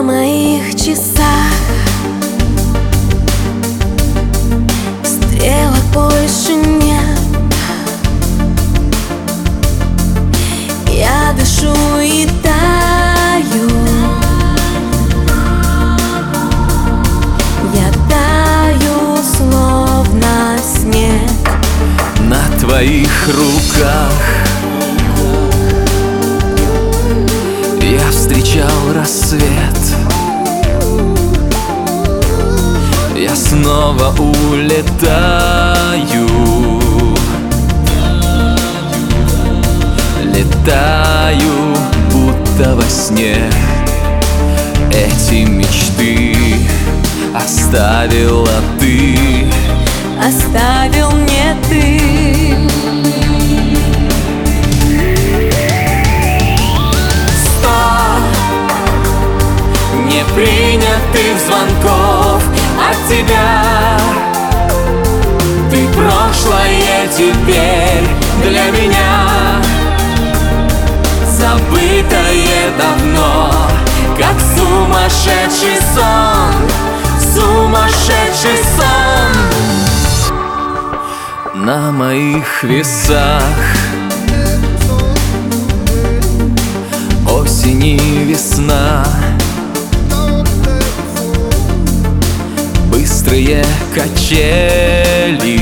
на моих часах. Стрелок больше нет. Я дышу и таю. Я таю, словно снег. На твоих руках. Я встречал рассвет. Снова улетаю. Летаю, будто во сне. Эти мечты оставила ты. Оставил мне ты. Сто. Непринятых звонков от тебя. Ты прошлое теперь для меня. Забытое давно, как сумасшедший сон Сумасшедший сон. На моих весах Осень и весна Быстрые качели.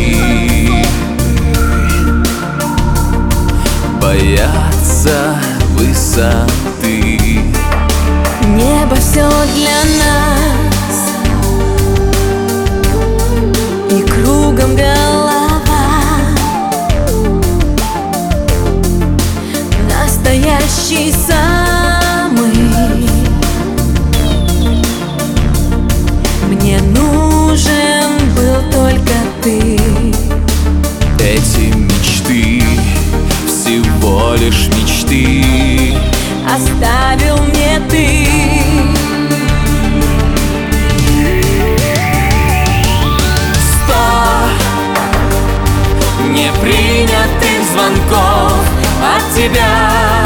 Боятся высоты. Небо все для нас. И кругом голова лишь мечты. Оставил мне ты. Сто непринятых звонков от тебя.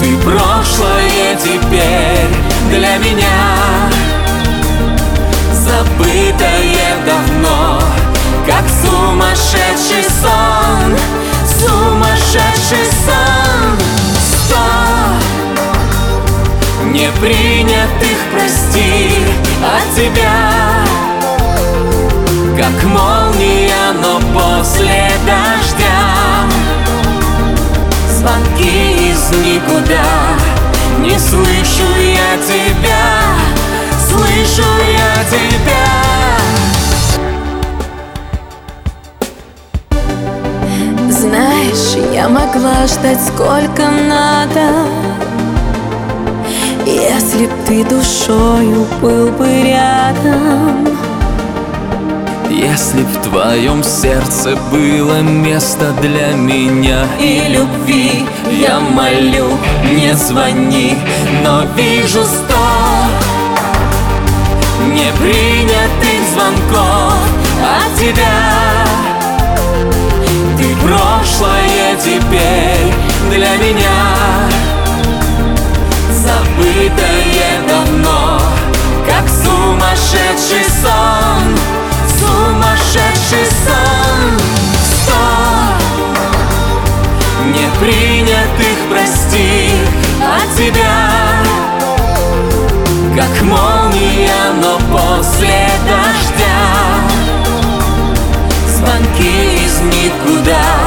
Ты прошлое теперь для меня. Забытое давно, как сумасшедший сон непринятых прости от тебя Как молния, но после дождя Звонки из никуда. Не слышу я тебя Слышу я тебя. Знаешь, я могла ждать сколько надо Если б ты душою был бы рядом Если б в твоем сердце было место для меня И любви Я молю, не звони, но вижу сто Непринятых звонков от тебя. Ты прошлое теперь для меня забытое давно Как сумасшедший сон, сумасшедший сон. Сто непринятых прости от тебя. Как молния, но после дождя. Звонки из никуда.